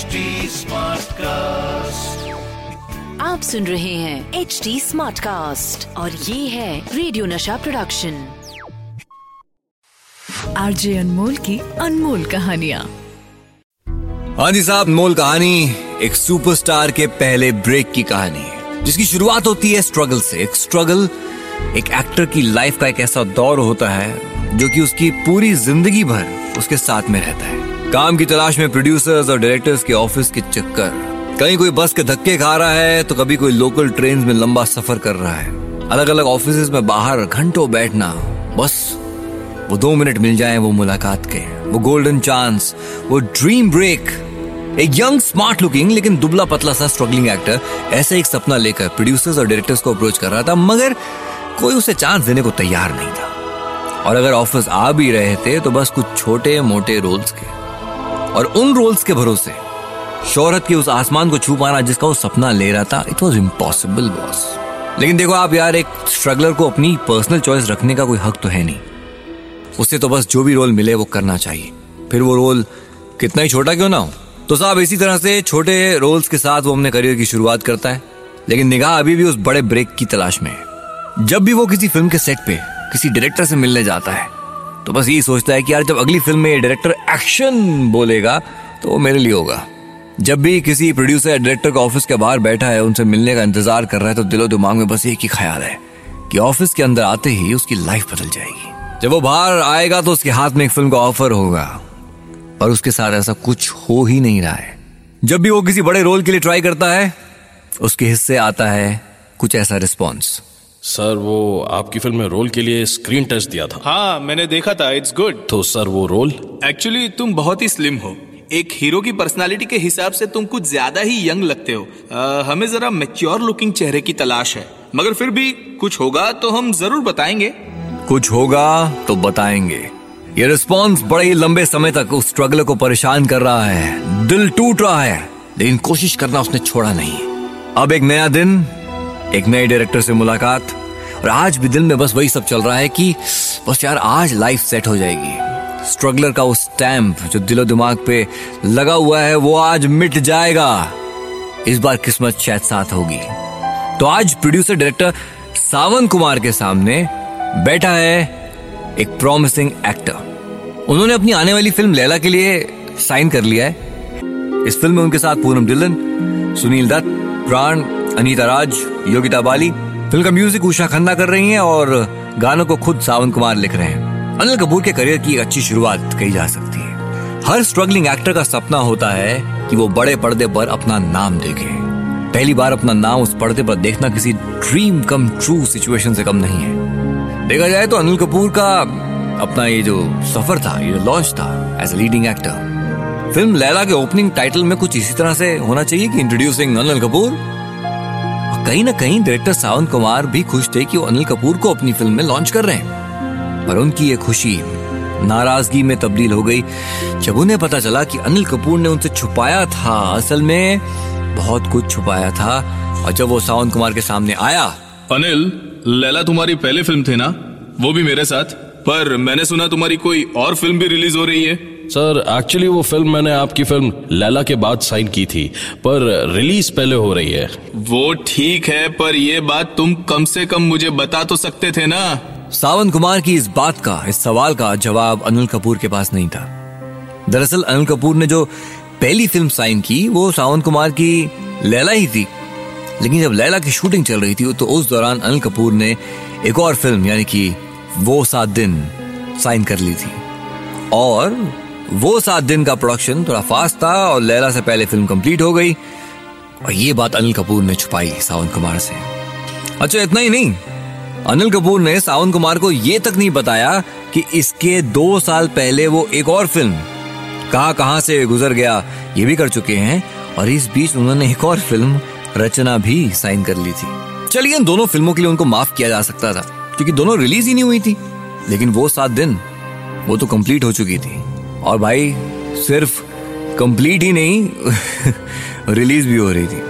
HD cast आप सुन रहे हैं एच डी स्मार्ट कास्ट और ये है रेडियो नशा प्रोडक्शन आरजे अनमोल की अनमोल कहानियाँ। हाँ जी साहब मोल कहानी एक सुपरस्टार के पहले ब्रेक की कहानी है जिसकी शुरुआत होती है स्ट्रगल से। एक स्ट्रगल एक एक्टर की लाइफ का एक ऐसा दौर होता है जो कि उसकी पूरी ज़िंदगी भर उसके साथ में रहता है। काम की तलाश में प्रोड्यूसर्स और डायरेक्टर्स के ऑफ़िस के चक्कर। कहीं कोई बस के धक्के खा रहा है तो कभी कोई लोकल ट्रेन में लंबा सफ़र कर रहा है। अलग अलग ऑफ़िस में बाहर घंटों बैठना, बस वो दो मिनट मिल जाए वो मुलाकात के। वो गोल्डन चांस वो ड्रीम ब्रेक एक यंग स्मार्ट लुकिंग लेकिन दुबला पतला सा स्ट्रगलिंग एक्टर ऐसे एक सपना लेकर प्रोड्यूसर्स और डायरेक्टर्स को अप्रोच कर रहा था, मगर कोई उसे चांस देने को तैयार नहीं था। और अगर ऑफ़िस आ भी रहे थे तो बस कुछ छोटे मोटे रोल्स के। और उन रोल्स के भरोसे। शोहरत के उस आसमान को छू पाना जिसका वो सपना ले रहा था इट वॉज़ इम्पॉसिबल बॉस लेकिन देखो आप यार, एक स्ट्रगलर को अपनी पर्सनल चॉइस रखने का कोई हक तो है नहीं। उससे तो बस जो भी रोल मिले वो करना चाहिए। फिर वो रोल कितना ही छोटा क्यों ना हो। तो साहब, इसी तरह से छोटे रोल्स के साथ वो अपने करियर की शुरुआत करता है। लेकिन निगाह अभी भी उस बड़े ब्रेक की तलाश में है। जब भी वो किसी फ़िल्म के सेट पे, किसी डायरेक्टर से मिलने जाता है तो बस यही सोचता है कि यार जब अगली फ़िल्म में डायरेक्टर एक्शन बोलेगा तो वो मेरे लिए होगा। जब भी किसी प्रोड्यूसर या डायरेक्टर का ऑफ़िस के बाहर बैठा है, उनसे मिलने का इंतज़ार कर रहा है तो दिलो दिमाग में बस एक ही ख्याल है कि ऑफ़िस के अंदर आते ही उसकी लाइफ बदल जाएगी। जब वो बाहर आएगा तो उसके हाथ में एक फ़िल्म का ऑफ़र होगा। और उसके साथ ऐसा कुछ हो ही नहीं रहा है। जब भी वो किसी बड़े रोल के लिए ट्राई करता है, उसके हिस्से आता है कुछ ऐसा रिस्पॉन्स सर वो आपकी फ़िल्म में रोल के लिए स्क्रीन टेस्ट दिया था। हाँ मैंने देखा था इट्स गुड तो सर वो रोल? एक्चुअली तुम बहुत ही स्लिम हो। एक हीरो की पर्सनालिटी के हिसाब से तुम कुछ ज़्यादा ही यंग लगते हो। आ, हमें जरा मेच्योर लुकिंग चेहरे की तलाश है। मगर फिर भी कुछ होगा तो हम ज़रूर बताएँगे। कुछ होगा तो बताएँगे। ये रिस्पॉन्स बड़े ही लंबे समय तक उस स्ट्रगल को परेशान कर रहा है। दिल टूट रहा है लेकिन कोशिश करना उसने छोड़ा नहीं। अब एक नया दिन एक नए डायरेक्टर से मुलाकात। और आज भी दिल में बस वही सब चल रहा है कि बस यार आज लाइफ सेट हो जाएगी। स्ट्रगलर का वो स्टैंप जो दिलो दिमाग पे लगा हुआ है, वो आज मिट जाएगा। इस बार किस्मत शायद साथ होगी। तो आज प्रोड्यूसर डायरेक्टर सावन कुमार के सामने बैठा है एक प्रॉमिसिंग एक्टर उन्होंने अपनी आने वाली फ़िल्म लैला के लिए साइन कर लिया है। इस फ़िल्म में उनके साथ पूनम डिलन, सुनील दत्त, प्राण अनीता राज, योगिता बाली फ़िल्म का म्यूज़िक उषा खन्ना कर रही हैं और गानों को खुद सावन कुमार लिख रहे हैं। अनिल कपूर के करियर की एक अच्छी शुरुआत कही जा सकती है। हर स्ट्रगलिंग एक्टर का सपना होता है कि वो बड़े पर्दे पर अपना नाम देखे। पहली बार अपना नाम उस पर्दे पर देखना किसी ड्रीम कम ट्रू सिचुएशन से कम नहीं है। देखा जाए तो अनिल कपूर का अपना ये जो सफ़र था, ये लॉन्च था as a leading actor film Laila के ओपनिंग टाइटल में कुछ इसी तरह से होना चाहिए कि इंट्रोड्यूसिंग अनिल कपूर कहीं ना कहीं डायरेक्टर सावन कुमार भी खुश थे कि वो अनिल कपूर को अपनी फ़िल्म में लॉन्च कर रहे हैं। पर उनकी ये खुशी नाराज़गी में तब्दील हो गई। जब उन्हें पता चला कि अनिल कपूर ने उनसे छुपाया था, असल में बहुत कुछ छुपाया था। और जब वो सावन कुमार के सामने आया, अनिल, लैला तुम्हारी पहली फ़िल्म थी ना? वो भी मेरे साथ। पर मैंने सुना तुम्हारी कोई और फ़िल्म भी रिलीज़ हो रही है। सर एक्चुअली वो फ़िल्म मैंने आपकी फ़िल्म लैला के बाद साइन की थी पर रिलीज़ पहले हो रही है। वो ठीक है पर ये बात तुम कम से कम मुझे बता तो सकते थे ना? सावन कुमार की इस बात का इस सवाल का जवाब अनिल कपूर के पास नहीं था। दरअसल अनिल कपूर ने जो पहली फ़िल्म साइन की वो सावन कुमार की लैला ही थी। लेकिन जब लैला की शूटिंग चल रही थी तो उस दौरान अनिल कपूर ने एक और फ़िल्म यानी कि वो सात दिन साइन कर ली थी। और वो सात दिन का प्रोडक्शन थोड़ा फास्ट था और लैला से पहले फ़िल्म कंप्लीट हो गई। और ये बात अनिल कपूर ने छुपाई सावन कुमार से। अच्छा इतना ही नहीं। अनिल कपूर ने सावन कुमार को ये तक नहीं बताया कि इसके दो साल पहले वो एक और फ़िल्म कहा कहाँ से गुजर गया, ये भी कर चुके हैं। और इस बीच उन्होंने एक और फ़िल्म रचना भी साइन कर ली थी। चलिए, इन दोनों फ़िल्मों के लिए उनको माफ़ किया जा सकता था, क्योंकि दोनों रिलीज़ ही नहीं हुई थी। लेकिन वो सात दिन, वो तो कंप्लीट हो चुकी थी। और भाई, सिर्फ़ कंप्लीट ही नहीं रिलीज़ भी हो रही थी।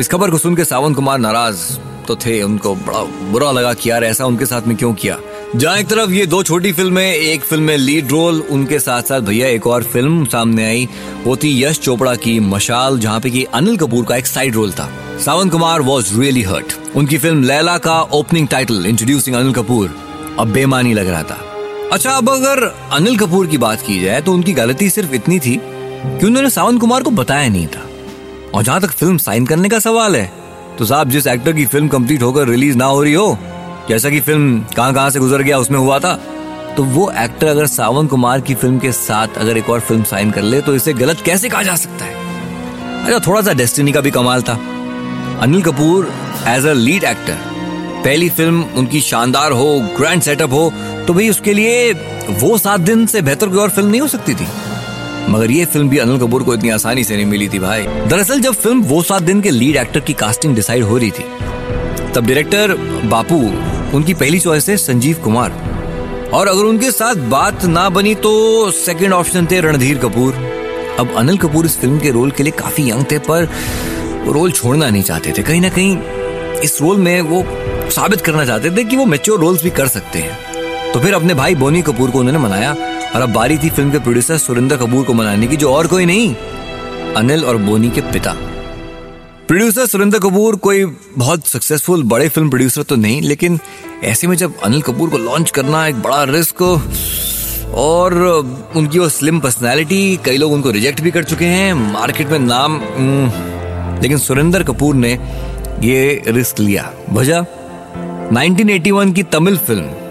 इस खबर को सुनकर सावन कुमार नाराज़ तो थे, उनको बड़ा बुरा लगा कि यार ऐसा उनके साथ में क्यों किया? जहाँ एक तरफ़ ये दो छोटी फ़िल्में, एक फ़िल्म में लीड रोल उनके साथ साथ भैया एक और फ़िल्म सामने आई, वो थी यश चोपड़ा की मशाल, जहाँ पे कि अनिल कपूर का एक साइड रोल था। Sawan Kumar was really hurt उनकी फ़िल्म लैला का opening title introducing Anil Kapoor. अब बेमानी लग रहा था। अच्छा अब अगर अनिल कपूर की बात की जाए तो उनकी गलती सिर्फ़ इतनी थी कि उन्होंने सावन कुमार को बताया नहीं था। और जहाँ तक फ़िल्म साइन करने का सवाल है तो साहब, जिस एक्टर की फ़िल्म कंप्लीट होकर रिलीज़ ना हो रही हो, जैसा कि फ़िल्म कहाँ कहाँ से गुजर गया उसमें हुआ था तो वो एक्टर अगर सावन कुमार की फ़िल्म के साथ अगर एक और फ़िल्म साइन कर ले तो इसे गलत कैसे कहा जा सकता है? अच्छा थोड़ा सा डेस्टिनी का भी कमाल था। Anil Kapoor as a lead actor पहली फ़िल्म उनकी शानदार हो ग्रैंड सेटअप हो तो भाई उसके लिए वो सात दिन से बेहतर कोई और फ़िल्म नहीं हो सकती थी। मगर ये फ़िल्म भी अनिल कपूर को इतनी आसानी से नहीं मिली थी भाई। दरअसल जब फ़िल्म वो सात दिन के लीड एक्टर की कास्टिंग डिसाइड हो रही थी, तब डायरेक्टर बापू, उनकी पहली चॉइस है संजीव कुमार। और अगर उनके साथ बात ना बनी तो सेकंड ऑप्शन थे रणधीर कपूर। अब अनिल कपूर इस फ़िल्म के रोल के लिए काफ़ी यंग थे, पर रोल छोड़ना नहीं चाहते थे। कहीं ना कहीं इस रोल में वो साबित करना चाहते थे कि वो मेच्योर रोल्स भी कर सकते हैं। तो फिर अपने भाई बोनी कपूर को उन्होंने मनाया और अब बारी थी फ़िल्म के प्रोड्यूसर सुरेंद्र कपूर को मनाने की जो और कोई नहीं अनिल और बोनी के पिता। प्रोड्यूसर सुरेंद्र कपूर कोई बहुत सक्सेसफुल बड़े फ़िल्म प्रोड्यूसर तो नहीं लेकिन ऐसे में जब अनिल कपूर को लॉन्च करना एक बड़ा रिस्क और उनकी वो स्लिम पर्सनालिटी कई लोग उनको रिजेक्ट भी कर चुके हैं मार्केट में नाम हम्म, लेकिन सुरेंद्र कपूर ने ये रिस्क लिया। वजह 1981 की तमिल फ़िल्म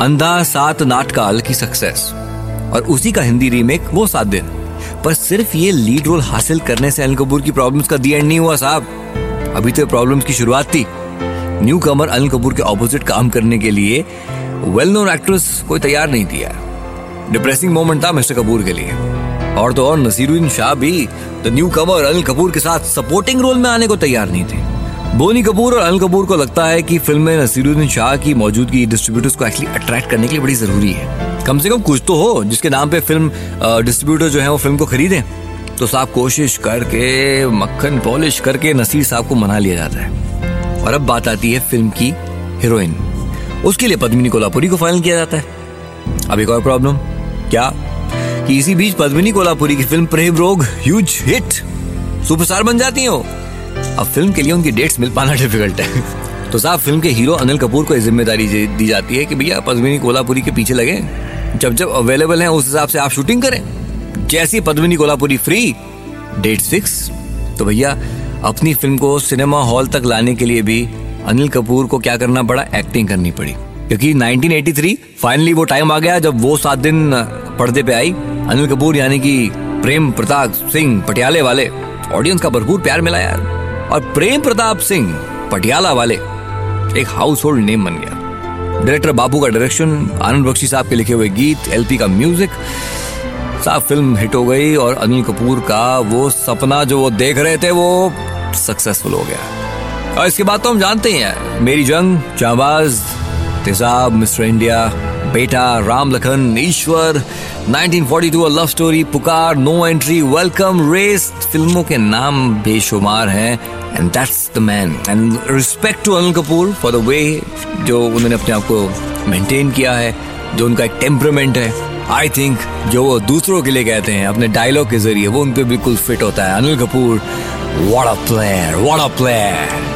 अंधा सात नाटकाल की सक्सेस और उसी का हिंदी रीमेक वो सात दिन। पर सिर्फ़ ये लीड रोल हासिल करने से अनिल कपूर की प्रॉब्लम्स का दी एंड नहीं हुआ, साहब। अभी तो प्रॉब्लम्स की शुरुआत थी। न्यू कमर अनिल कपूर के ऑपोजिट काम करने के लिए वेल नोन एक्ट्रेस कोई तैयार नहीं दिया। डिप्रेसिंग मोमेंट था मिस्टर कपूर के लिए। और तो और नसीरुद्दीन शाह भी the newcomer Anil Kapoor के साथ सपोर्टिंग रोल में आने को तैयार नहीं थे। बोनी कपूर और अनिल कपूर को लगता है कि फ़िल्म में नसीरुद्दीन शाह की मौजूदगी डिस्ट्रीब्यूटर्स को एक्चुअली अट्रैक्ट करने के लिए बड़ी ज़रूरी है। कम से कम कुछ तो हो, जिसके नाम पे फ़िल्म डिस्ट्रीब्यूटर जो है वो फ़िल्म को खरीदें। तो साहब कोशिश करके, मक्खन पॉलिश करके नसीर साहब को मना लिया जाता है। और अब बात आती है फ़िल्म की हीरोइन उसके लिए पद्मिनी कोल्हापुरी को फाइनल किया जाता है। अब एक और प्रॉब्लम क्या? कि इसी बीच पद्मिनी कोल्हापुरी की फ़िल्म प्रेम रोग ह्यूज हिट सुपरस्टार बन जाती है अब फ़िल्म के लिए उनकी डेट्स मिल पाना डिफ़िकल्ट है। तो साहब फ़िल्म के हीरो अनिल कपूर को ज़िम्मेदारी दी जाती है कि भैया, पद्मिनी कोल्हापुरी के पीछे लगे। जब जब अवेलेबल है, उस हिसाब से आप शूटिंग करें। जैसी Padmini Kolhapuri free date fix तो भैया, अपनी फ़िल्म को सिनेमा हॉल तक लाने के लिए भी अनिल कपूर को क्या करना पड़ा? एक्टिंग करनी पड़ी। क्योंकि 1983 फाइनली वो टाइम आ गया जब वो सात दिन पर्दे पे आई। अनिल कपूर यानी कि प्रेम प्रताप सिंह पटियाले वाले ऑडियंस का भरपूर प्यार मिला यार। और प्रेम प्रताप सिंह पटियाला वाले एक हाउस होल्ड नेम बन गया। डायरेक्टर बाबू का डायरेक्शन आनंद बख्शी साहब के लिखे हुए गीत एलपी का म्यूज़िक साफ़ फ़िल्म हिट हो गई और अनिल कपूर का वो सपना जो वो देख रहे थे वो सक्सेसफुल हो गया। और इसके बाद तो हम जानते ही हैं, मेरी जंग चाबाज Tezaab mister India Beta Ram Lakhan Eshwar 1942 love story Pukar no entry welcome race फ़िल्मों के नाम बेशुमार हैं and that's the man and respect to Anil Kapoor for the way जो उन्होंने अपने आप को मेंटेन किया है, जो उनका एक टेम्परमेंट है आई थिंक जो वो दूसरों के लिए कहते हैं, अपने डायलॉग के ज़रिए, वो उन पर बिल्कुल फिट होता है। Anil Kapoor what a player what a player